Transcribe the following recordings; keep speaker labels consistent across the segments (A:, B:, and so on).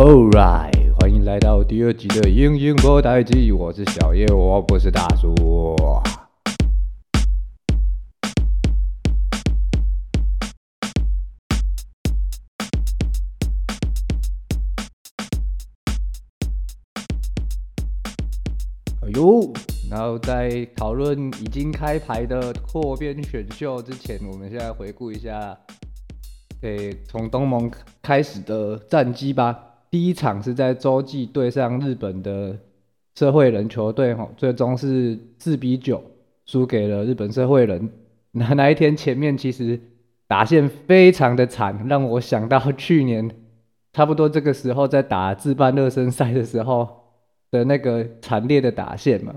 A: Alright，欢迎来到第二集的英英波台记，我是小叶，我不是大叔。哎呦，然后在讨论已经开牌的扩编选秀之前，我们现在回顾一下，诶，从东盟开始的战绩吧。第一场是在洲际对上日本的社会人球队，吼，最终是四比九输给了日本社会人。那那一天前面其实打线非常的惨，让我想到去年差不多这个时候在打自办热身赛的时候的那个惨烈的打线嘛。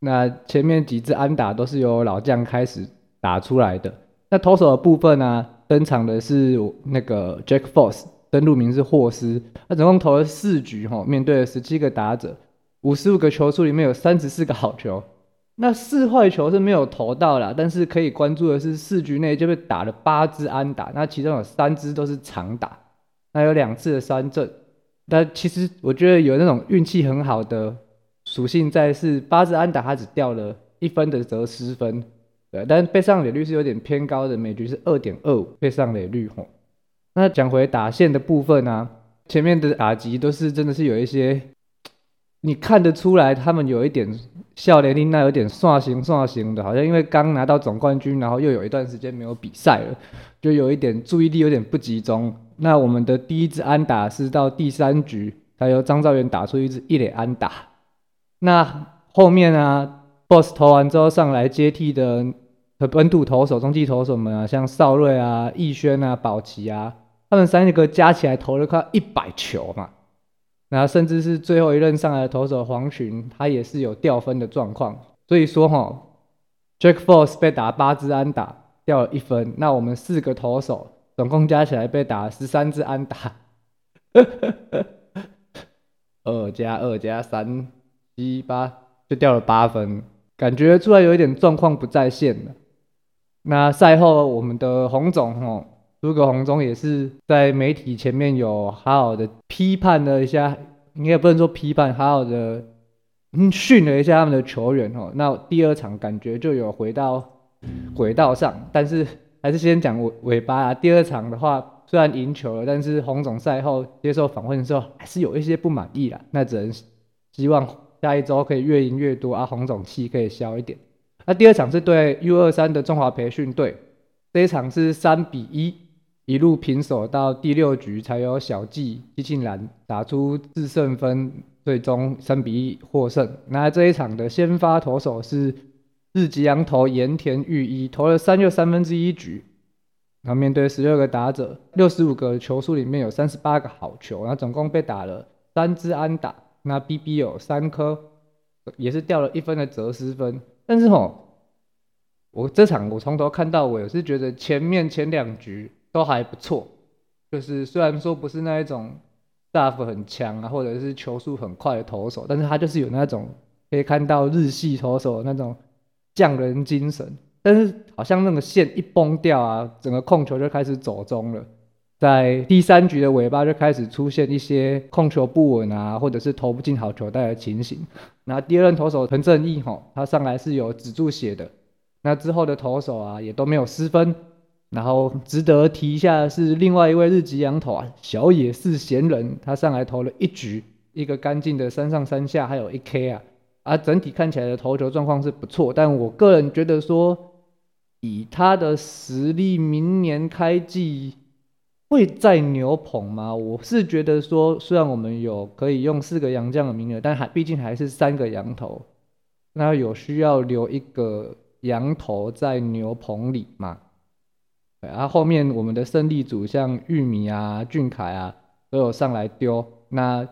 A: 那前面几支安打都是由老将开始打出来的。那投手的部分呢，登场的是那个 Jack Force。登录名是霍斯，他总共投了四局，哈，面对了十七个打者，五十五个球数里面有三十四个好球，那四坏球是没有投到啦，但是可以关注的是四局内就被打了八支安打，那其中有三支都是长打，那有两次的三振，但其实我觉得有那种运气很好的属性在，是八支安打他只掉了一分的得失分，对，但是被上垒率是有点偏高的，每局是二点二五被上垒率，吼。那讲回打线的部分啊，前面的打击都是真的是有一些，你看得出来他们有一点笑脸令，那有点刷型刷型的，好像因为刚拿到总冠军，然后又有一段时间没有比赛了，就有一点注意力有点不集中。那我们的第一支安打是到第三局，才由张兆元打出一支一垒安打。那后面啊，boss 投完之后上来接替的和本土投手、中继投手们啊，像邵瑞啊、易轩啊、宝奇啊。他们三个加起来投了快一百球嘛，然后甚至是最后一任上来的投手黄群，他也是有掉分的状况。所以说哈，Jack Force 被打八支安打掉了一分，那我们四个投手总共加起来被打十三支安打，二加二加三七八就掉了八分，感觉出来有一点状况不在线了。那赛后我们的洪总哈。诸葛洪忠也是在媒体前面有好好的批判了一下，应该不能说批判，好好的训了一下他们的球员哦。那第二场感觉就有回到轨道上，但是还是先讲尾尾巴啊。第二场的话虽然赢球了，但是洪总赛后接受访问的时候还是有一些不满意啦。那只能希望下一周可以越赢越多啊，洪总气可以消一点。那第二场是对 U 二三的中华培训队，这一场是三比一。一路平手到第六局，才有小季季庆兰打出制胜分，最终三比一获胜。那这一场的先发投手是日吉洋投盐田裕一，投了三又三分之一局。然后面对十六个打者，六十五个球数里面有三十八个好球，然后总共被打了三支安打，那 BB 有三颗，也是掉了一分的折失分。但是吼，我这场我从头看到尾，我是觉得前面前两局。都还不错，就是虽然说不是那一种 staff 很强啊，或者是球速很快的投手，但是他就是有那种可以看到日系投手那种匠人精神。但是好像那个线一崩掉啊，整个控球就开始走中了，在第三局的尾巴就开始出现一些控球不稳啊，或者是投不进好球带的情形。那第二任投手陈正义吼，他上来是有止住血的，那之后的投手啊也都没有失分。然后值得提一下的是，另外一位日籍洋投啊，小野寺贤人，他上来投了一局，一个干净的三上三下，还有一 K 啊，啊，整体看起来的投球状况是不错。但我个人觉得说，以他的实力，明年开季会再牛捧吗？我是觉得说，虽然我们有可以用四个洋将的名额，但还毕竟还是三个洋投，那有需要留一个洋投在牛棚里吗？然后后面我们的胜利组像玉米啊、俊凯啊都有上来丢。那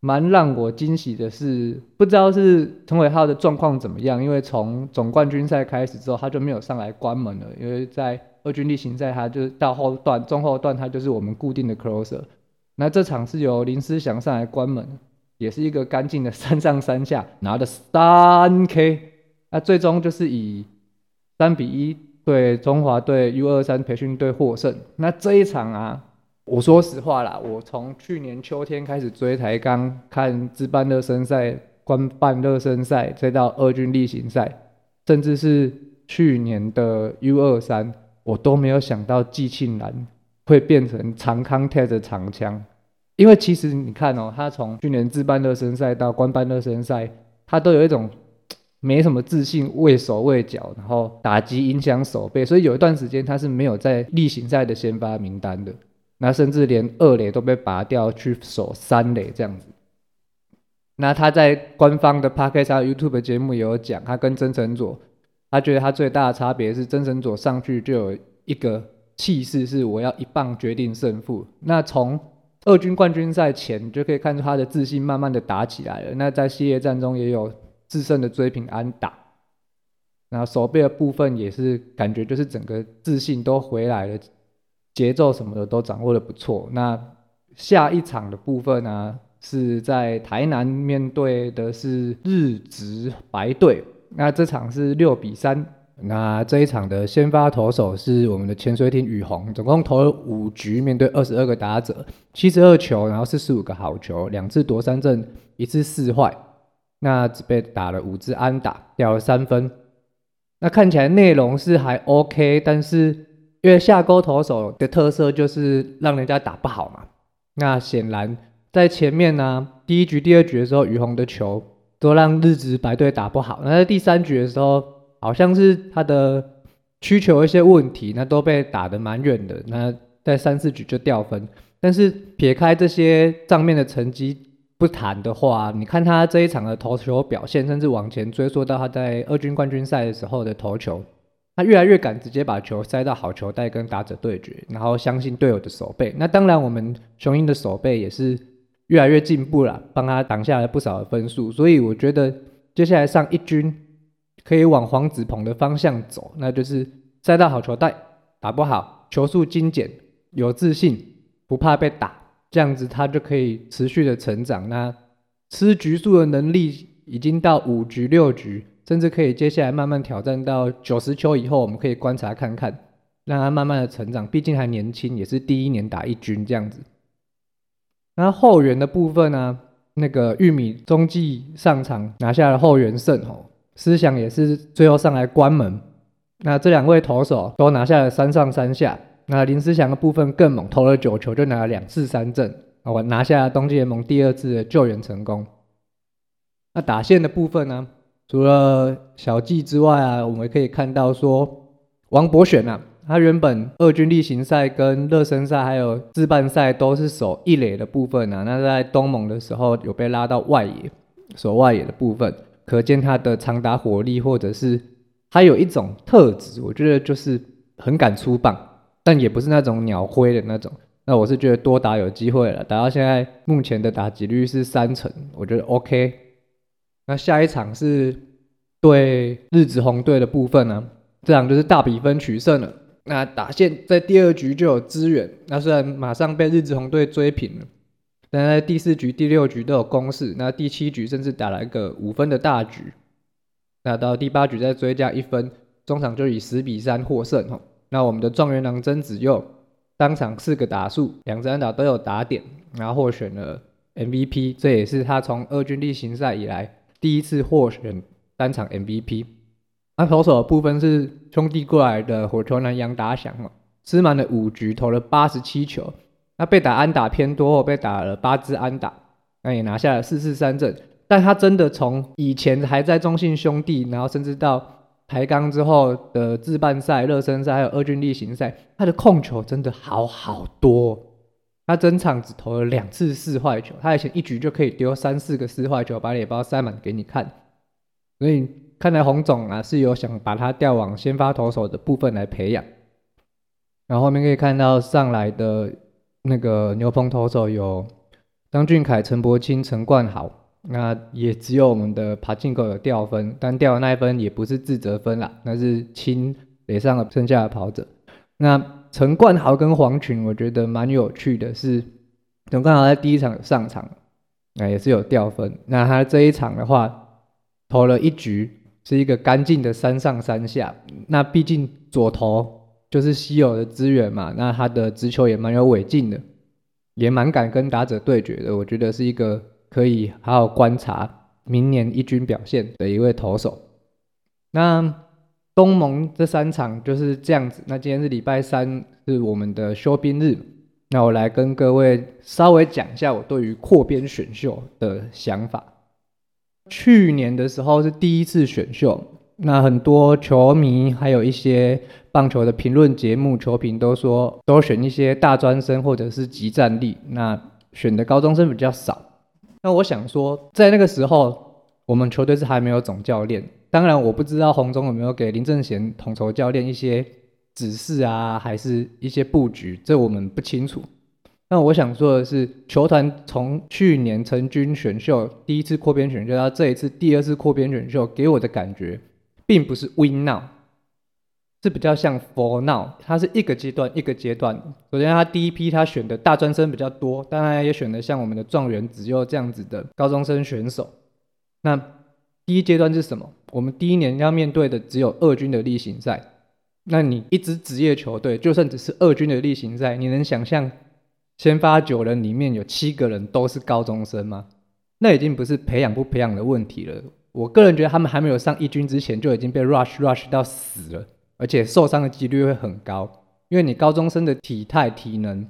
A: 蛮让我惊喜的是，不知道是陈伟浩的状况怎么样，因为从总冠军赛开始之后，他就没有上来关门了。因为在二军例行赛，他就是到后段、中后段，他就是我们固定的 closer。那这场是由林思祥上来关门，也是一个干净的 三上三下，拿了三 K。那最终就是以三比一。对中华队 U 二三培训队获胜，那这一场啊，我说实话啦，我从去年秋天开始追台钢，看自办热身赛、官办热身赛，再到二军例行赛，甚至是去年的 U 二三，我都没有想到季庆然会变成长康 t 的长枪。因为其实你看哦，他从去年自办热身赛到官办热身赛，他都有一种没什么自信，畏手畏脚，然后打击影响手背，所以有一段时间他是没有在例行赛的先发名单的。那甚至连二垒都被拔掉去守三垒这样子。那他在官方的 podcast YouTube 节目也有讲，他跟曾成佐，他觉得他最大的差别是曾成佐上去就有一个气势，是我要一棒决定胜负。那从二军冠军赛前就可以看出他的自信慢慢的打起来了。那在系列战中也有自胜的追平安打，然后手背的部分也是感觉就是整个自信都回来了。节奏什么的都掌握的不错。那下一场的部分呢，是在台南面对的是日职白队。那这场是六比三。那这一场的先发投手是我们的潜水艇雨虹，总共投了五局，面对二十二个打者，七十二球，然后四十五个好球，两次夺三振，一次四坏。那只被打了五支安打，掉了三分。那看起来内容是还 OK，但是。因为下钩投手的特色就是让人家打不好嘛。那显然在前面呢，第一局、第二局的时候，雨虹的球都让日职白队打不好。那在第三局的时候，好像是他的需求一些问题，那都被打得蛮远的。那在三四局就掉分。但是撇开这些账面的成绩不谈的话，你看他这一场的投球表现，甚至往前追溯到他在二军冠军赛的时候的投球。他越来越敢直接把球塞到好球带跟打者对决，然后相信队友的手背。那当然，我们雄鹰的手背也是越来越进步了，帮他挡下来不少的分数。所以我觉得接下来上一军可以往黄子鹏的方向走，那就是塞到好球带，打不好球速精简，有自信，不怕被打，这样子他就可以持续的成长。那吃局数的能力已经到五局六局。甚至可以接下来慢慢挑战到九十球以后，我们可以观察看看，让他慢慢的成长。毕竟还年轻，也是第一年打一军这样子。那后援的部分呢？那个玉米中继上场拿下了后援胜哦，思想也是最后上来关门。那这两位投手都拿下了三上三下。那林思祥的部分更猛，投了九球就拿了两次三振啊，我拿下了冬季联盟第二次的救援成功。那打线的部分呢？除了小季之外啊，我们可以看到说，王博选啊，他原本二军例行赛跟热身赛还有自办赛都是守一垒的部分啊，那在东盟的时候有被拉到外野守外野的部分，可见他的长打火力或者是他有一种特质，我觉得就是很敢出棒，但也不是那种鸟灰的那种。那我是觉得多打有机会了，打到现在目前的打击率是三成，我觉得 OK。那下一场是对日子红队的部分呢，这场就是大比分取胜了。那打线在第二局就有支援，那虽然马上被日子红队追平了，但在第四局、第六局都有攻势。那第七局甚至打了一个五分的大局，那到第八局再追加一分，中场就以十比三获胜。吼，那我们的状元郎曾子佑当场四个打数，两支安打都有打点，然后获选了 MVP，这也是他从二军例行赛以来。第一次获选单场 MVP，那投手的部分是兄弟过来的火球男杨达祥嘛，吃满了五局，投了八十七球，那被打安打偏多，后被打了八支安打，那也拿下了四四三振。但他真的从以前还在中信兄弟，然后甚至到台钢之后的自办赛、热身赛还有二军例行赛，他的控球真的好好多。他整场只投了两次四坏球，他以前一局就可以丢三四个四坏球，把脸包塞满给你看。所以看来洪总啊是有想把他调往先发投手的部分来培养。然后后面可以看到上来的那个牛棚投手有张俊凯、陈柏清、陈冠豪，那也只有我们的爬进口有掉分，但掉的那一分也不是自责分啦，那是清垒上的剩下的跑者。那陈冠豪跟黄群，我觉得蛮有趣的。是陈冠豪在第一场上场，那也是有掉分。那他这一场的话，投了一局，是一个干净的三上三下。那毕竟左投就是稀有的资源嘛，那他的直球也蛮有尾劲的。也蛮敢跟打者对决的。我觉得是一个可以好好观察明年一军表现的一位投手。那东盟这三场就是这样子。那今天是礼拜三，是我们的休兵日。那我来跟各位稍微讲一下我对于扩编选秀的想法。去年的时候是第一次选秀，那很多球迷还有一些棒球的评论节目球评都说，都选一些大专生或者是集战力，那选的高中生比较少。那我想说，在那个时候，我们球队是还没有总教练，当然我不知道洪总有没有给林正贤统筹教练一些指示啊，还是一些布局，这我们不清楚。那我想说的是，球团从去年成军选秀第一次扩编选秀到这一次第二次扩编选秀，给我的感觉，并不是 win now，是比较像 for now，它是一个阶段一个阶段。首先，他第一批他选的大专生比较多，当然也选的像我们的状元子佑这样子的高中生选手。那第一阶段是什么？我们第一年要面对的只有二军的例行赛。那你一支职业球队，就算只是二军的例行赛，你能想象？先发九人里面有七个人都是高中生吗？那已经不是培养不培养的问题了。我个人觉得他们还没有上一军之前就已经被 rush rush 到死了，而且受伤的几率会很高。因为你高中生的体态、体能、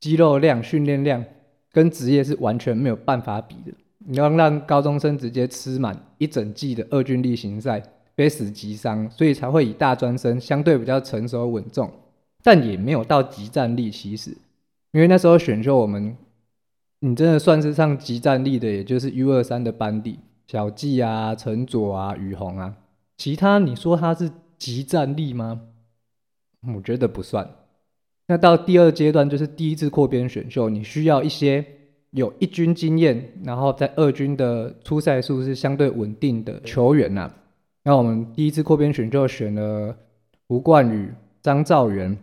A: 肌肉量、训练量跟职业是完全没有办法比的。你要让高中生直接吃满一整季的二军例行赛，非死即伤，所以才会以大专生相对比较成熟稳重，但也没有到极战力。其实。因为那时候选秀，我们你真的算是上极战力的，也就是 U 二三的班底，小季啊、陈佐啊、雨虹啊，其他你说他是集战力吗？我觉得不算。那到第二阶段就是第一次扩编选秀，你需要一些有一军经验，然后在二军的出赛数是相对稳定的球员呐。那我们第一次扩编选秀选了胡冠宇、张兆元、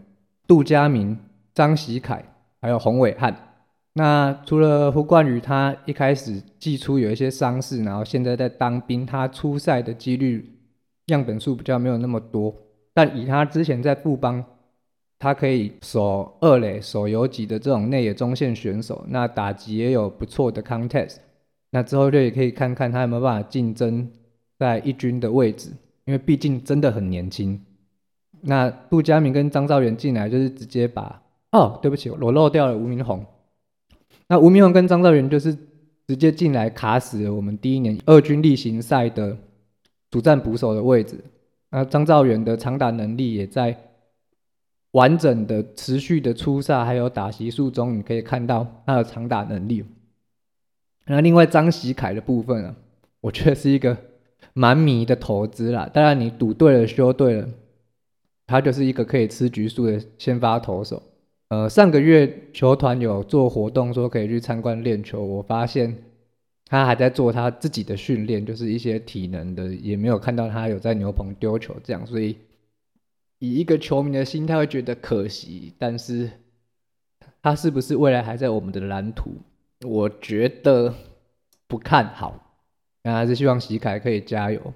A: 杜佳明、张喜凯。还有洪伟汉，那除了胡冠宇，他一开始季初有一些伤势，然后现在在当兵，他出赛的几率样本数比较没有那么多。但以他之前在富邦，他可以守二垒、守游击的这种内野中线选手，那打击也有不错的 contest。那之后就也可以看看他有没有办法竞争在一军的位置，因为毕竟真的很年轻。那杜佳明跟张兆元进来就是直接把。哦，对不起，我漏掉了吴明宏。那吴明宏跟张兆元就是直接进来卡死了我们第一年二军例行赛的主战捕手的位置。那张兆元的长打能力也在完整的、持续的出赛，还有打席数中，你可以看到他的长打能力。那另外张喜凯的部分啊，我觉得是一个蛮迷的投资啦。当然，你赌对了，修对了，他就是一个可以吃局数的先发投手。呃，上个月球团有做活动，说可以去参观练球。我发现他还在做他自己的训练，就是一些体能的，也没有看到他有在牛棚丢球这样。所以以一个球迷的心态会觉得可惜，但是他是不是未来还在我们的蓝图？我觉得不看好，那还是希望喜凯可以加油。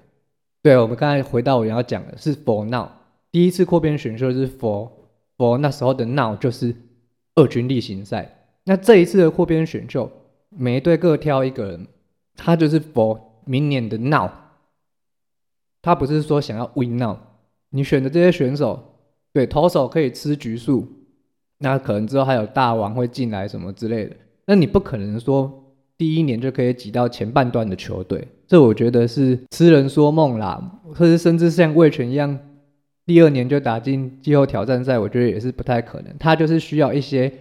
A: 对，我们刚才回到我要讲的是 For Now，第一次扩编选秀是 For。哦，那时候的闹就是二军例行赛。那这一次的扩编选秀，每一队各挑一个人，他就是 for 明年的闹。他不是说想要 win now。你选的这些选手，对投手可以吃局数，那可能之后还有大王会进来什么之类的。那你不可能说第一年就可以挤到前半段的球队，这我觉得是痴人说梦啦，或者甚至像魏权一样。第二年就打进季后挑战赛，我觉得也是不太可能。他就是需要一些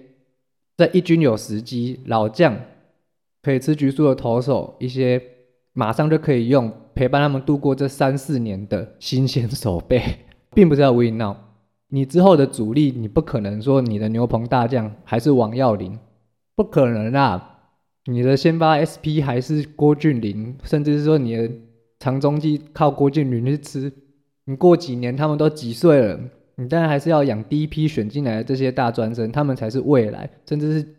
A: 在一军有时机、老将可以吃橘树的投手，一些马上就可以用陪伴他们度过这三四年的新鲜手背，并不是要 win now。你之后的主力，你不可能说你的牛棚大将还是王耀林，不可能啊！你的先发 SP 还是郭俊麟，甚至是说你的长中继靠郭俊麟去吃。你过几年他们都几岁了？你当然还是要养第一批选进来的这些大专生，他们才是未来，甚至是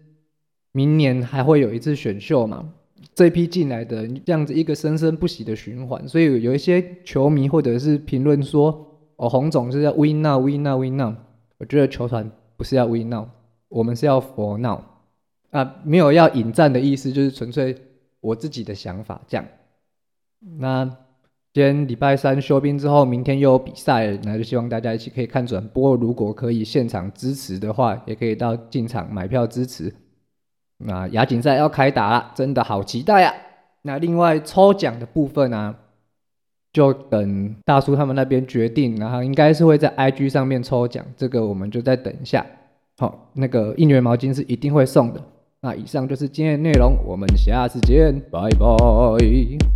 A: 明年还会有一次选秀嘛？这批进来的这样子一个生生不息的循环，所以有一些球迷或者是评论说：“哦，洪总是要 win now win now win now。”我觉得球团不是要 win now，我们是要 for now。啊，没有要引战的意思，就是纯粹我自己的想法这样。那今天礼拜三休兵之后，明天又有比赛，那就希望大家一起可以看转播。如果可以现场支持的话，也可以到进场买票支持。那亚锦赛要开打了，真的好期待啊！那另外抽奖的部分呢，就等大叔他们那边决定，然后应该是会在 IG 上面抽奖，这个我们就再等一下。好，那个应援毛巾是一定会送的。那以上就是今天的内容，我们下次见，拜拜。